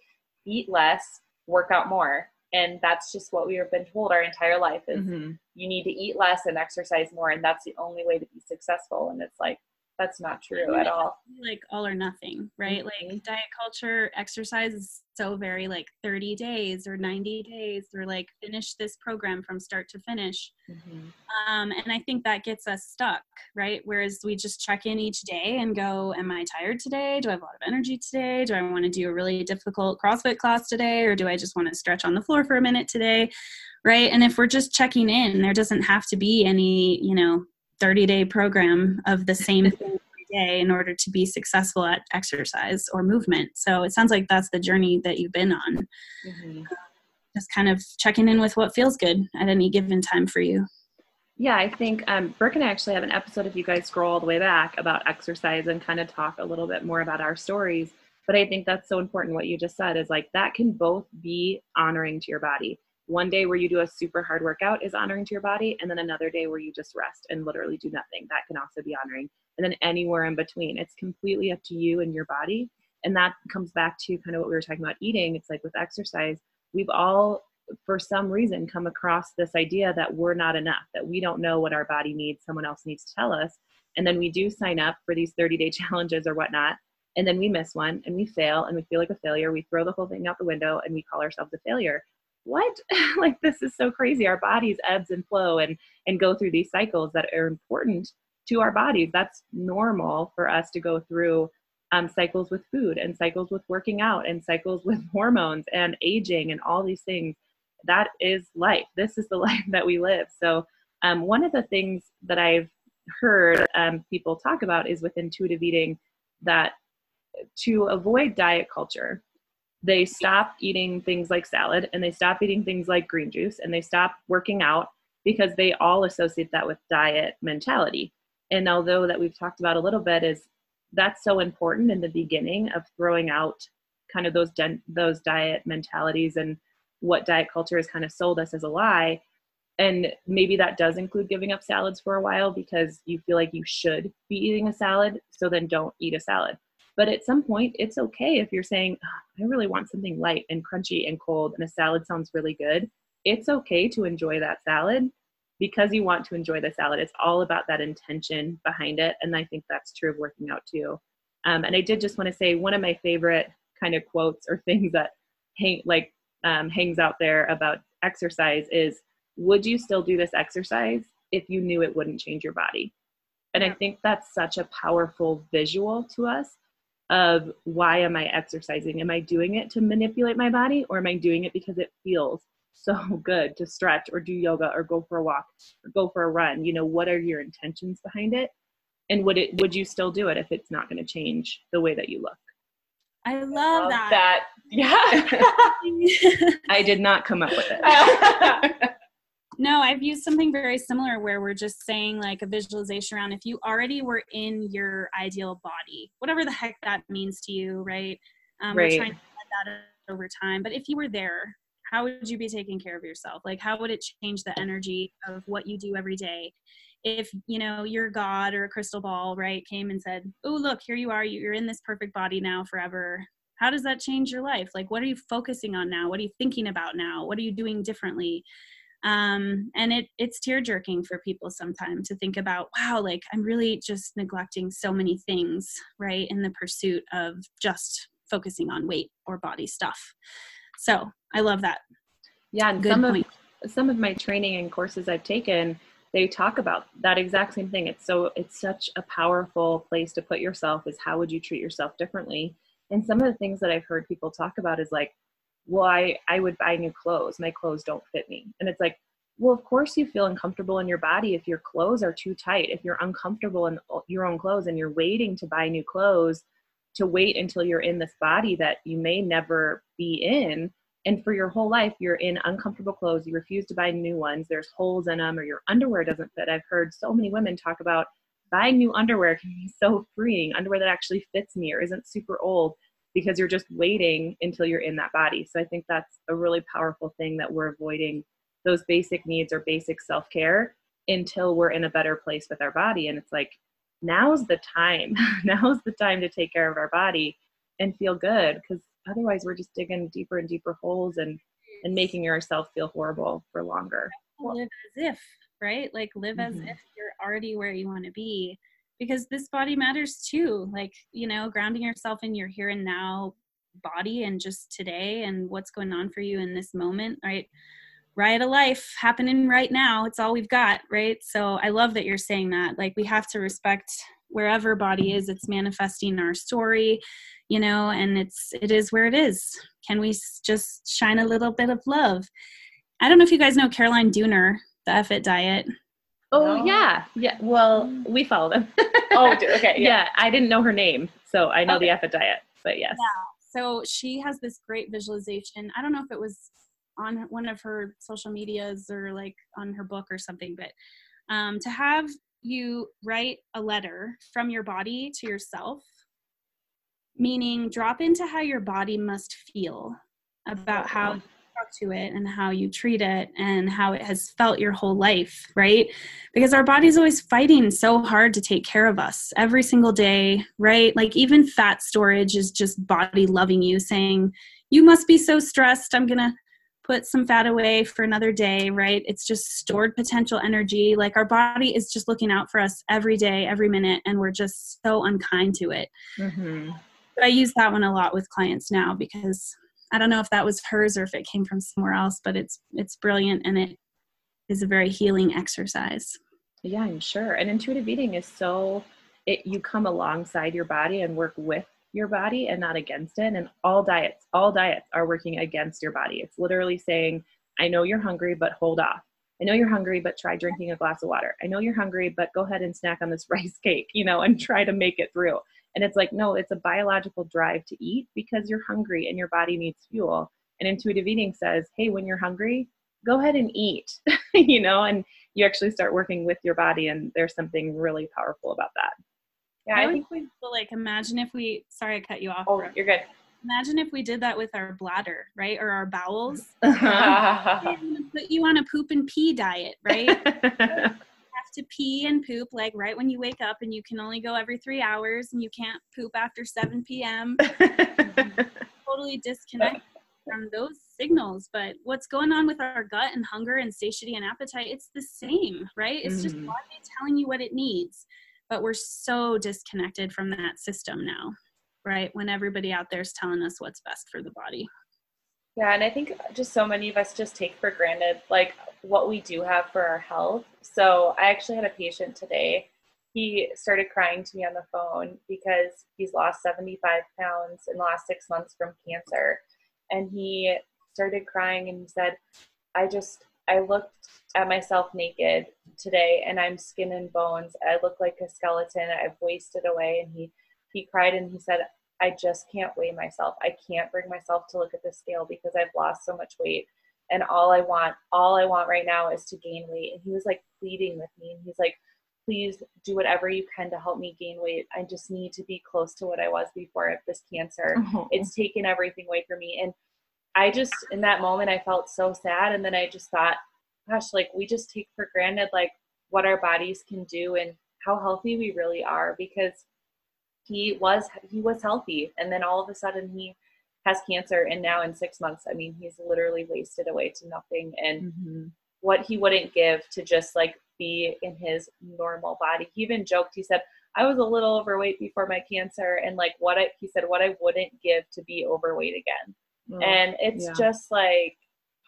[SPEAKER 1] eat less work out more and that's just what we have been told our entire life is mm-hmm. you need to eat less and exercise more and that's the only way to be successful and it's like that's not true at all.
[SPEAKER 3] like all or nothing right? Mm-hmm. like diet culture exercise is so very like 30 days or 90 days or like finish this program from start to finish. Mm-hmm. um, and i think that gets us stuck right? Whereas we just check in each day and go am i tired today? Do i have a lot of energy today? Do i want to do a really difficult crossfit class today? Or do i just want to stretch on the floor for a minute today? Right? And if we're just checking in there doesn't have to be any you know 30 day program of the same thing every day in order to be successful at exercise or movement. So it sounds like that's the journey that you've been on. Mm-hmm. just kind of checking in with what feels good at any given time for you.
[SPEAKER 2] Yeah, I think um, Brooke and I actually have an episode, if you guys scroll all the way back, about exercise and kind of talk a little bit more about our stories. But I think that's so important what you just said is like that can both be honoring to your body one day where you do a super hard workout is honoring to your body and then another day where you just rest and literally do nothing. That can also be honoring. And then anywhere in between. It's completely up to you and your body. And that comes back to kind of what we were talking about eating. It's like with exercise we've all for some reason come across this idea that we're not enough that we don't know what our body needs someone else needs to tell us. And then we do sign up for these 30 day challenges or whatnot and then we miss one and we fail and we feel like a failure. We throw the whole thing out the window and we call ourselves a failure what? Like this is so crazy. Our bodies ebbs and flow and and go through these cycles that are important to our bodies. That's normal for us to go through um, cycles with food and cycles with working out and cycles with hormones and aging and all these things. That is life. This is the life that we live. So um, one of the things that i've heard um, people talk about is with intuitive eating that to avoid diet culture they stop eating things like salad and they stop eating things like green juice and they stop working out because they all associate that with diet mentality. And although that we've talked about a little bit is that's so important in the beginning of throwing out kind of those those diet mentalities and what diet culture has kind of sold us as a lie. And maybe that does include giving up salads for a while because you feel like you should be eating a salad, so then don't eat a salad. But at some point, it's okay if you're saying, oh, I really want something light and crunchy and cold, and a salad sounds really good. It's okay to enjoy that salad because you want to enjoy the salad. It's all about that intention behind it. And I think that's true of working out too. Um, and I did just want to say one of my favorite kind of quotes or things that hang like um, hangs out there about exercise is would you still do this exercise if you knew it wouldn't change your body and i think that's such a powerful visual to us of why am I exercising? Am I doing it to manipulate my body or am I doing it because it feels so good to stretch or do yoga or go for a walk or go for a run? You know, what are your intentions behind it? And would it would you still do it if it's not going to change the way that you look?
[SPEAKER 3] I love, I love that.
[SPEAKER 1] that.
[SPEAKER 2] Yeah. I did not come up with it.
[SPEAKER 3] No, I've used something very similar where we're just saying like a visualization around if you already were in your ideal body, whatever the heck that means to you, right? Um, right. We're trying to that over time. But if you were there, how would you be taking care of yourself? Like, how would it change the energy of what you do every day? If, you know, your God or a crystal ball, right, came and said, Oh, look, here you are. You're in this perfect body now forever. How does that change your life? Like, what are you focusing on now? What are you thinking about now? What are you doing differently? Um, and it it's tear jerking for people sometimes to think about wow like i'm really just neglecting so many things right in the pursuit of just focusing on weight or body stuff. So i love that.
[SPEAKER 2] Yeah and Good some point. of some of my training and courses i've taken they talk about that exact same thing. It's so it's such a powerful place to put yourself is how would you treat yourself differently? And some of the things that i've heard people talk about is like well I, I would buy new clothes. My clothes don't fit me. And it's like well of course you feel uncomfortable in your body if your clothes are too tight. If you're uncomfortable in your own clothes and you're waiting to buy new clothes to wait until you're in this body that you may never be in. And for your whole life you're in uncomfortable clothes. You refuse to buy new ones. There's holes in them or your underwear doesn't fit. I've heard so many women talk about buying new underwear can be so freeing. Underwear that actually fits me or isn't super old because you're just waiting until you're in that body. So i think that's a really powerful thing that we're avoiding those basic needs or basic self-care until we're in a better place with our body. And it's like now's the time now's the time to take care of our body and feel good because otherwise we're just digging deeper and deeper holes and and making yourself feel horrible for longer.
[SPEAKER 3] Live as if right? Like live mm-hmm. as if you're already where you want to be because this body matters too like you know grounding yourself in your here and now body and just today and what's going on for you in this moment right? Riot of life happening right now it's all we've got right? So i love that you're saying that like we have to respect wherever body is it's manifesting our story you know and it's it is where it is. Can we just shine a little bit of love? I don't know if you guys know caroline dooner the effort diet
[SPEAKER 2] oh no. yeah yeah well we follow them
[SPEAKER 1] oh okay
[SPEAKER 2] yeah. yeah. i didn't know her name so i know okay. the effort diet but yes
[SPEAKER 3] yeah so she has this great visualization i don't know if it was on one of her social medias or like on her book or something but um, to have you write a letter from your body to yourself meaning drop into how your body must feel about how talk to it and how you treat it and how it has felt your whole life, right? Because our body's always fighting so hard to take care of us every single day, right? Like even fat storage is just body loving you, saying, You must be so stressed. I'm going to put some fat away for another day, right? It's just stored potential energy. Like our body is just looking out for us every day, every minute, and we're just so unkind to it. Mm-hmm. I use that one a lot with clients now because I don't know if that was hers or if it came from somewhere else, but it's it's brilliant and it is a very healing exercise.
[SPEAKER 2] Yeah, I'm sure. And intuitive eating is so it you come alongside your body and work with your body and not against it. And all diets, all diets are working against your body. It's literally saying, I know you're hungry, but hold off. I know you're hungry, but try drinking a glass of water. I know you're hungry, but go ahead and snack on this rice cake, you know, and try to make it through. And it's like, no, it's a biological drive to eat because you're hungry and your body needs fuel. And intuitive eating says, hey, when you're hungry, go ahead and eat, you know, and you actually start working with your body. And there's something really powerful about that.
[SPEAKER 3] Yeah, I, I think we like imagine if we sorry I cut you off.
[SPEAKER 1] Oh, you're good.
[SPEAKER 3] Imagine if we did that with our bladder, right? Or our bowels. Put you on a poop and pee diet, right? to pee and poop like right when you wake up and you can only go every three hours and you can't poop after 7 p.m totally disconnect from those signals but what's going on with our gut and hunger and satiety and appetite it's the same right? It's mm. just body telling you what it needs but we're so disconnected from that system now right? When everybody out there is telling us what's best for the body
[SPEAKER 1] yeah, and I think just so many of us just take for granted like what we do have for our health. So I actually had a patient today. He started crying to me on the phone because he's lost 75 pounds in the last six months from cancer. And he started crying and he said, I just, I looked at myself naked today and I'm skin and bones. I look like a skeleton. I've wasted away. And he, he cried and he said, I just can't weigh myself. I can't bring myself to look at the scale because I've lost so much weight. And all I want, all I want right now is to gain weight. And he was like pleading with me. And he's like, please do whatever you can to help me gain weight. I just need to be close to what I was before this cancer. Oh. It's taken everything away from me. And I just, in that moment, I felt so sad. And then I just thought, gosh, like we just take for granted, like what our bodies can do and how healthy we really are because he was he was healthy. And then all of a sudden he has cancer and now in six months i mean he's literally wasted away to nothing. And mm-hmm. what he wouldn't give to just like be in his normal body. He even joked he said i was a little overweight before my cancer and like what i he said what i wouldn't give to be overweight again. Oh, and it's yeah. just like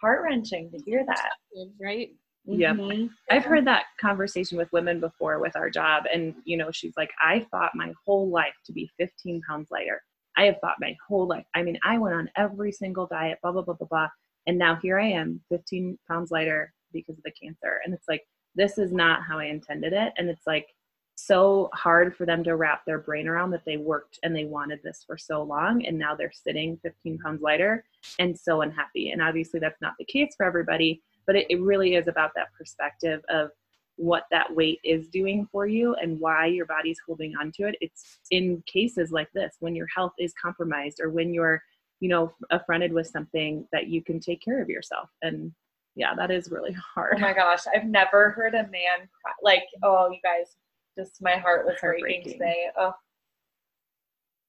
[SPEAKER 1] heart-wrenching to hear that.
[SPEAKER 3] Right
[SPEAKER 2] yeah. Mm-hmm. I've heard that conversation with women before with our job. And, you know, she's like, I thought my whole life to be 15 pounds lighter. I have thought my whole life. I mean, I went on every single diet, blah, blah, blah, blah, blah. And now here I am, 15 pounds lighter because of the cancer. And it's like, this is not how I intended it. And it's like, so hard for them to wrap their brain around that they worked and they wanted this for so long and now they're sitting 15 pounds lighter and so unhappy and obviously that's not the case for everybody but it, it really is about that perspective of what that weight is doing for you and why your body's holding on to it. It's in cases like this when your health is compromised or when you're you know affronted with something that you can take care of yourself. And yeah that is really hard.
[SPEAKER 1] Oh my gosh i've never heard a man cry like oh you guys just my heart was breaking today. Oh.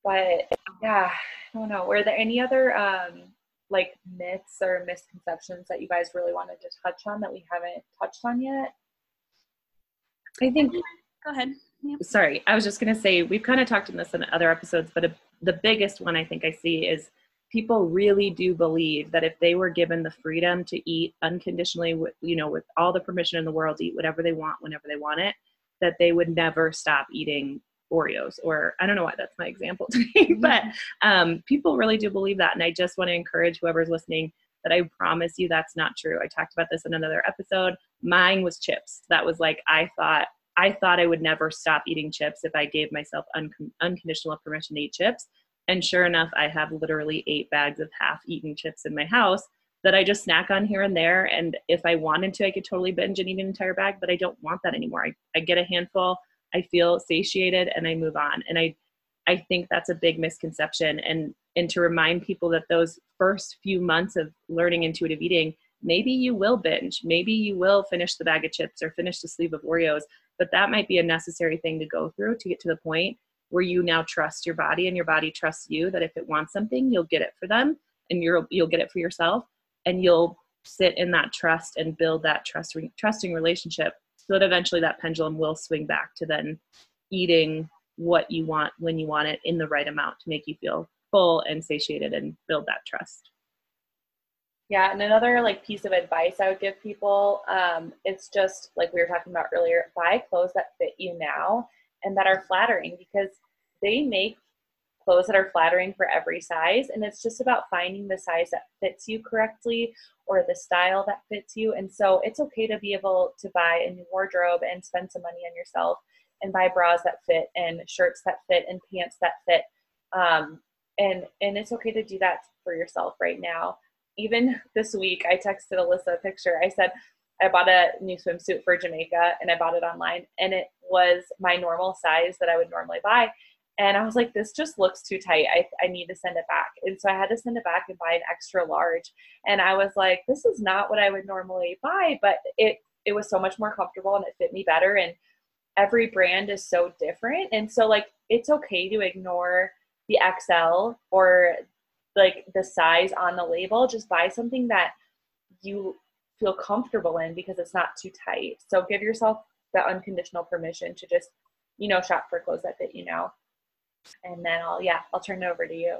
[SPEAKER 1] But yeah i don't know. Were there any other um like myths or misconceptions that you guys really wanted to touch on that we haven't touched on yet
[SPEAKER 2] i think
[SPEAKER 3] go ahead
[SPEAKER 2] yep. sorry i was just going to say we've kind of talked in this in other episodes but a, the biggest one i think i see is people really do believe that if they were given the freedom to eat unconditionally with you know with all the permission in the world to eat whatever they want whenever they want it that they would never stop eating oreos or i don't know why that's my example today but um, people really do believe that and i just want to encourage whoever's listening that i promise you that's not true i talked about this in another episode mine was chips that was like i thought i thought i would never stop eating chips if i gave myself un- unconditional permission to eat chips and sure enough, I have literally eight bags of half eaten chips in my house that I just snack on here and there. And if I wanted to, I could totally binge and eat an entire bag, but I don't want that anymore. I, I get a handful, I feel satiated, and I move on. And I, I think that's a big misconception. And, and to remind people that those first few months of learning intuitive eating, maybe you will binge, maybe you will finish the bag of chips or finish the sleeve of Oreos, but that might be a necessary thing to go through to get to the point where you now trust your body and your body trusts you that if it wants something you'll get it for them and you'll you'll get it for yourself and you'll sit in that trust and build that trust trusting relationship so that eventually that pendulum will swing back to then eating what you want when you want it in the right amount to make you feel full and satiated and build that trust.
[SPEAKER 1] Yeah and another like piece of advice i would give people um, it's just like we were talking about earlier buy clothes that fit you now and that are flattering because they make clothes that are flattering for every size and it's just about finding the size that fits you correctly or the style that fits you. And so it's okay to be able to buy a new wardrobe and spend some money on yourself and buy bras that fit and shirts that fit and pants that fit. Um, and and it's okay to do that for yourself right now. Even this week i texted Elyse a picture. I said I bought a new swimsuit for Jamaica and I bought it online and it was my normal size that I would normally buy. And I was like, this just looks too tight. I, I need to send it back. And so I had to send it back and buy an extra large. And I was like, this is not what I would normally buy, but it it was so much more comfortable and it fit me better. And every brand is so different. And so like it's okay to ignore the XL or like the size on the label. Just buy something that you feel comfortable in because it's not too tight. So give yourself the unconditional permission to just, you know, shop for clothes that fit you now. And then I'll yeah, I'll turn it over to you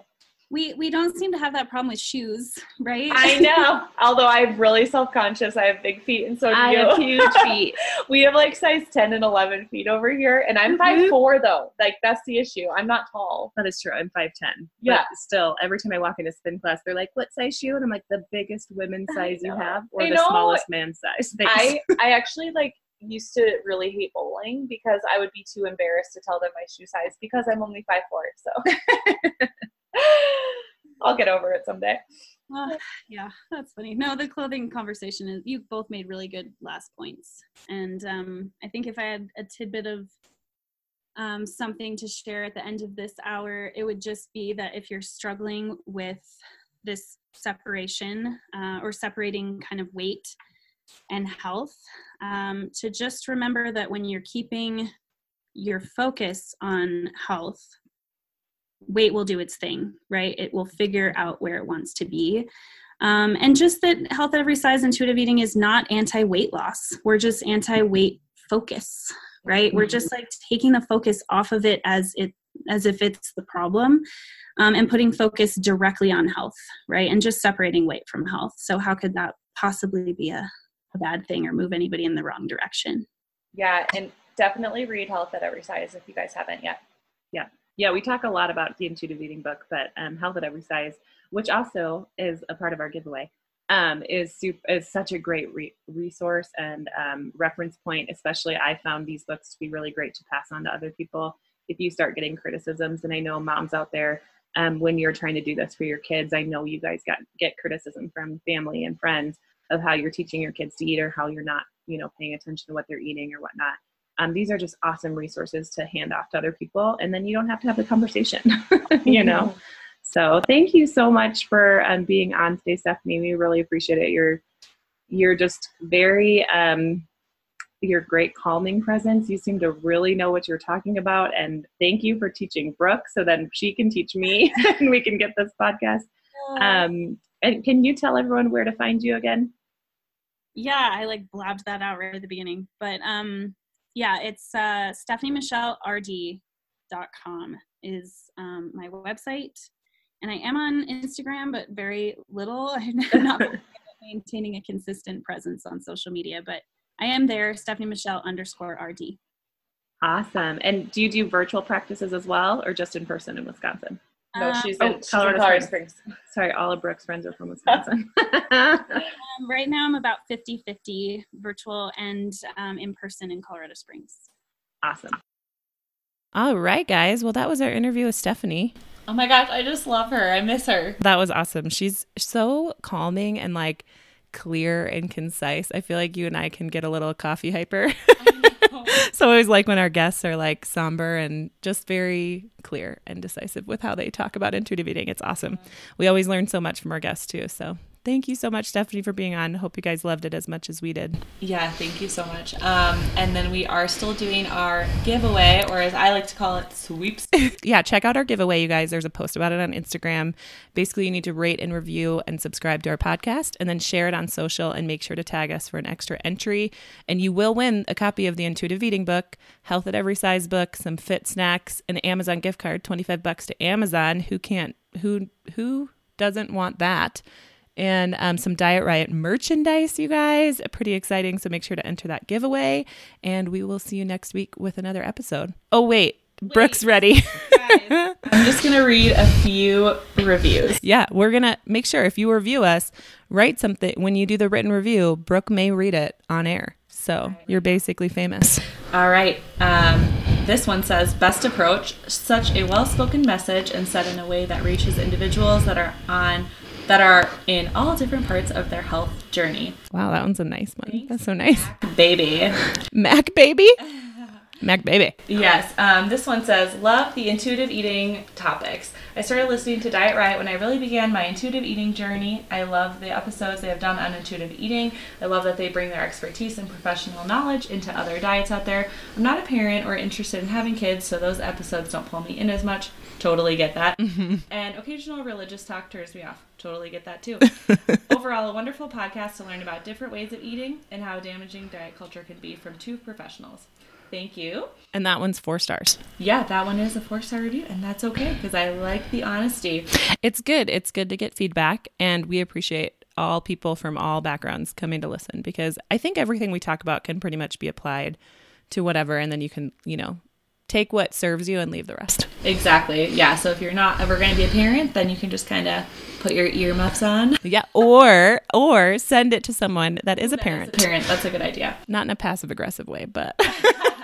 [SPEAKER 3] we we don't seem to have that problem with shoes, right?
[SPEAKER 1] I know. Although I'm really self-conscious, I have big feet, and so do
[SPEAKER 2] I
[SPEAKER 1] you.
[SPEAKER 2] have huge feet.
[SPEAKER 1] we have like size 10 and 11 feet over here, and I'm five mm-hmm. four though. Like that's the issue. I'm not tall.
[SPEAKER 2] That is true. I'm five ten.
[SPEAKER 1] Yeah.
[SPEAKER 2] still, every time I walk into spin class, they're like, "What size shoe?" And I'm like, "The biggest women's size you have, or I the know. smallest man's size."
[SPEAKER 1] Thanks. I I actually like used to really hate bowling because I would be too embarrassed to tell them my shoe size because I'm only five four. So. I'll get over it someday.
[SPEAKER 3] Uh, yeah, that's funny. No, the clothing conversation is you both made really good last points, and um, I think if I had a tidbit of um, something to share at the end of this hour, it would just be that if you're struggling with this separation uh, or separating kind of weight and health, um, to just remember that when you're keeping your focus on health weight will do its thing, right? It will figure out where it wants to be. Um, and just that health at every size intuitive eating is not anti weight loss. We're just anti weight focus, right? Mm-hmm. We're just like taking the focus off of it as it as if it's the problem um, and putting focus directly on health, right? And just separating weight from health. So how could that possibly be a, a bad thing or move anybody in the wrong direction?
[SPEAKER 1] Yeah, and definitely read Health at Every Size if you guys haven't yet.
[SPEAKER 2] Yeah, yeah, we talk a lot about the intuitive eating book, but um, health at every size, which also is a part of our giveaway.
[SPEAKER 4] um, is super, is such a great re- resource and um, reference point. Especially, I found these books to be really great to pass on to other people if you start getting criticisms. And I know moms out there, um, when you're trying to do this for your kids, I know you guys got get criticism from family and friends of how you're teaching your kids to eat or how you're not, you know, paying attention to what they're eating or whatnot. Um, these are just awesome resources to hand off to other people, and then you don't have to have the conversation, you know. So thank you so much for um, being on today, Stephanie. We really appreciate it. You're you're just very um, your great calming presence. You seem to really know what you're talking about, and thank you for teaching Brooke so then she can teach me and we can get this podcast. Um, and can you tell everyone where to find you again?
[SPEAKER 3] Yeah, I like blabbed that out right at the beginning, but um, yeah, it's uh, stephaniemichellerd.com is um, my website and I am on Instagram, but very little. I'm not maintaining a consistent presence on social media, but I am there, Stephanie Michelle underscore RD.
[SPEAKER 4] Awesome. And do you do virtual practices as well, or just in person in Wisconsin?
[SPEAKER 1] No, uh, she's, in, oh, Colorado, Colorado Springs.
[SPEAKER 4] Springs. Sorry, all of Brooke's friends are from Wisconsin.
[SPEAKER 3] um, right now, I'm about 50 50 virtual and um, in person in Colorado Springs.
[SPEAKER 4] Awesome.
[SPEAKER 2] All right, guys. Well, that was our interview with Stephanie.
[SPEAKER 1] Oh my gosh, I just love her. I miss her.
[SPEAKER 2] That was awesome. She's so calming and like clear and concise. I feel like you and I can get a little coffee hyper. so I always like when our guests are like somber and just very clear and decisive with how they talk about intuitive eating. It's awesome. We always learn so much from our guests too. So Thank you so much, Stephanie, for being on. Hope you guys loved it as much as we did.
[SPEAKER 1] Yeah, thank you so much. Um, and then we are still doing our giveaway, or as I like to call it, sweeps.
[SPEAKER 2] yeah, check out our giveaway, you guys. There's a post about it on Instagram. Basically, you need to rate and review and subscribe to our podcast, and then share it on social and make sure to tag us for an extra entry. And you will win a copy of the Intuitive Eating book, Health at Every Size book, some fit snacks, an Amazon gift card, 25 bucks to Amazon. Who can't? Who who doesn't want that? And um, some Diet Riot merchandise, you guys. Pretty exciting. So make sure to enter that giveaway. And we will see you next week with another episode. Oh, wait. wait. Brooke's ready.
[SPEAKER 1] I'm just going to read a few reviews.
[SPEAKER 2] Yeah, we're going to make sure if you review us, write something. When you do the written review, Brooke may read it on air. So you're basically famous.
[SPEAKER 1] All right. Um, this one says best approach, such a well spoken message and said in a way that reaches individuals that are on that are in all different parts of their health journey.
[SPEAKER 2] Wow, that one's a nice one. Thanks, That's so nice.
[SPEAKER 1] Mac baby.
[SPEAKER 2] Mac baby? Mac baby.
[SPEAKER 1] Yes. Um, this one says, Love the intuitive eating topics. I started listening to Diet Riot when I really began my intuitive eating journey. I love the episodes they have done on intuitive eating. I love that they bring their expertise and professional knowledge into other diets out there. I'm not a parent or interested in having kids, so those episodes don't pull me in as much. Totally get that. Mm-hmm. And occasional religious talk turns me off. Totally get that too. Overall, a wonderful podcast to learn about different ways of eating and how damaging diet culture can be from two professionals. Thank you.
[SPEAKER 2] And that one's four stars.
[SPEAKER 1] Yeah, that one is a four star review, and that's okay because I like the honesty.
[SPEAKER 2] It's good. It's good to get feedback, and we appreciate all people from all backgrounds coming to listen because I think everything we talk about can pretty much be applied to whatever, and then you can, you know, take what serves you and leave the rest.
[SPEAKER 1] Exactly. Yeah. So if you're not ever going to be a parent, then you can just kind of put your earmuffs on.
[SPEAKER 2] Yeah. Or or send it to someone that is a parent.
[SPEAKER 1] Is a parent. That's a good idea.
[SPEAKER 2] Not in a passive aggressive way, but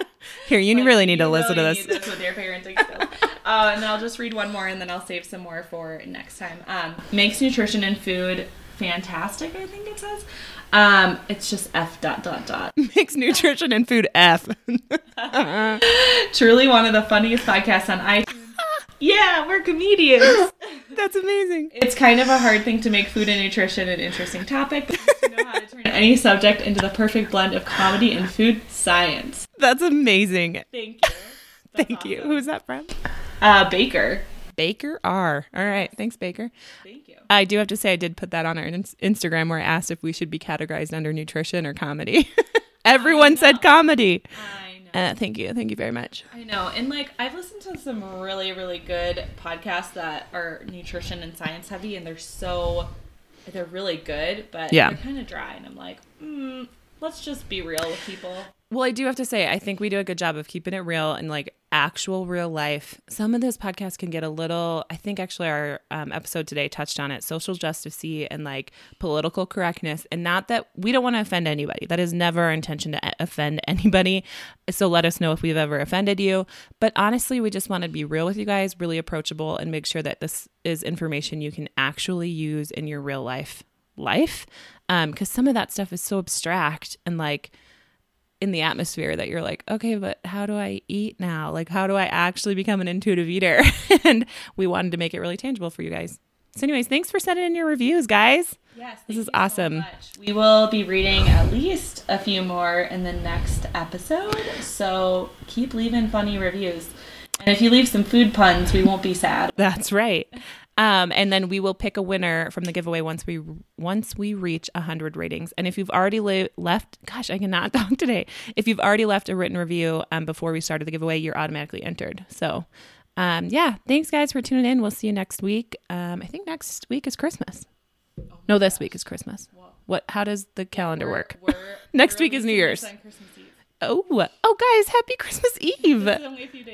[SPEAKER 2] here you like, really need to listen to this.
[SPEAKER 1] this with your parenting skills. uh, and then I'll just read one more, and then I'll save some more for next time. Um, makes nutrition and food fantastic. I think it says. Um, it's just F dot dot dot.
[SPEAKER 2] Makes nutrition and food F.
[SPEAKER 1] Truly one of the funniest podcasts on iTunes. yeah, we're comedians.
[SPEAKER 2] That's amazing.
[SPEAKER 1] It's kind of a hard thing to make food and nutrition an interesting topic. To know how to turn any subject into the perfect blend of comedy and food science.
[SPEAKER 2] That's amazing.
[SPEAKER 1] Thank you.
[SPEAKER 2] That's Thank awesome. you. Who's that from?
[SPEAKER 1] Uh, Baker.
[SPEAKER 2] Baker R. All right. Thanks, Baker.
[SPEAKER 1] Thank you.
[SPEAKER 2] I do have to say, I did put that on our Instagram where I asked if we should be categorized under nutrition or comedy. Everyone said comedy.
[SPEAKER 1] I
[SPEAKER 2] know. Uh, thank you. Thank you very much.
[SPEAKER 1] I know. And like, I've listened to some really, really good podcasts that are nutrition and science heavy, and they're so, they're really good, but yeah. they're kind of dry. And I'm like, mm, let's just be real with people.
[SPEAKER 2] Well, I do have to say, I think we do a good job of keeping it real and like actual real life, some of this podcast can get a little, I think actually our um, episode today touched on it social justice and like political correctness. And not that we don't want to offend anybody. That is never our intention to offend anybody. So let us know if we've ever offended you. But honestly, we just want to be real with you guys, really approachable, and make sure that this is information you can actually use in your real life life. Because um, some of that stuff is so abstract and like, in the atmosphere that you're like, okay, but how do I eat now? Like, how do I actually become an intuitive eater? and we wanted to make it really tangible for you guys. So, anyways, thanks for sending in your reviews, guys.
[SPEAKER 1] Yes,
[SPEAKER 2] this is awesome.
[SPEAKER 1] So we will be reading at least a few more in the next episode. So keep leaving funny reviews. And if you leave some food puns, we won't be sad.
[SPEAKER 2] That's right. Um, and then we will pick a winner from the giveaway once we once we reach 100 ratings. And if you've already le- left, gosh, I cannot talk today. If you've already left a written review um, before we started the giveaway, you're automatically entered. So, um, yeah, thanks guys for tuning in. We'll see you next week. Um, I think next week is Christmas. Oh no, this gosh. week is Christmas. Whoa. What? How does the calendar we're, work? We're, next week is New Year's. Oh, oh, guys, happy Christmas Eve!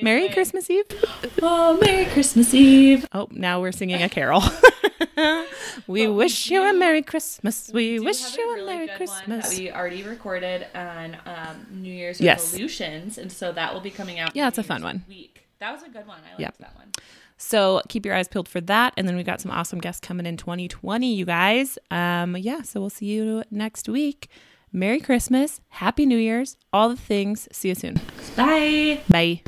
[SPEAKER 2] Merry away. Christmas Eve!
[SPEAKER 1] Oh, Merry Christmas Eve!
[SPEAKER 2] Oh, now we're singing a carol. we but wish we you a Merry Christmas. We, we wish you a, really Merry Christmas.
[SPEAKER 1] we already recorded on um, New Year's yes. resolutions, and so that will be coming out.
[SPEAKER 2] Yeah, it's a fun one.
[SPEAKER 1] Week. That was a good one. I liked yep. that one.
[SPEAKER 2] So keep your eyes peeled for that. And then we've got some awesome guests coming in 2020, you guys. Um, yeah, so we'll see you next week. Merry Christmas, Happy New Year's, all the things. See you soon.
[SPEAKER 1] Bye.
[SPEAKER 2] Bye.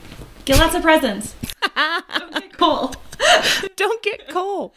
[SPEAKER 1] Get lots of presents. Don't get cold.
[SPEAKER 2] Don't get cold.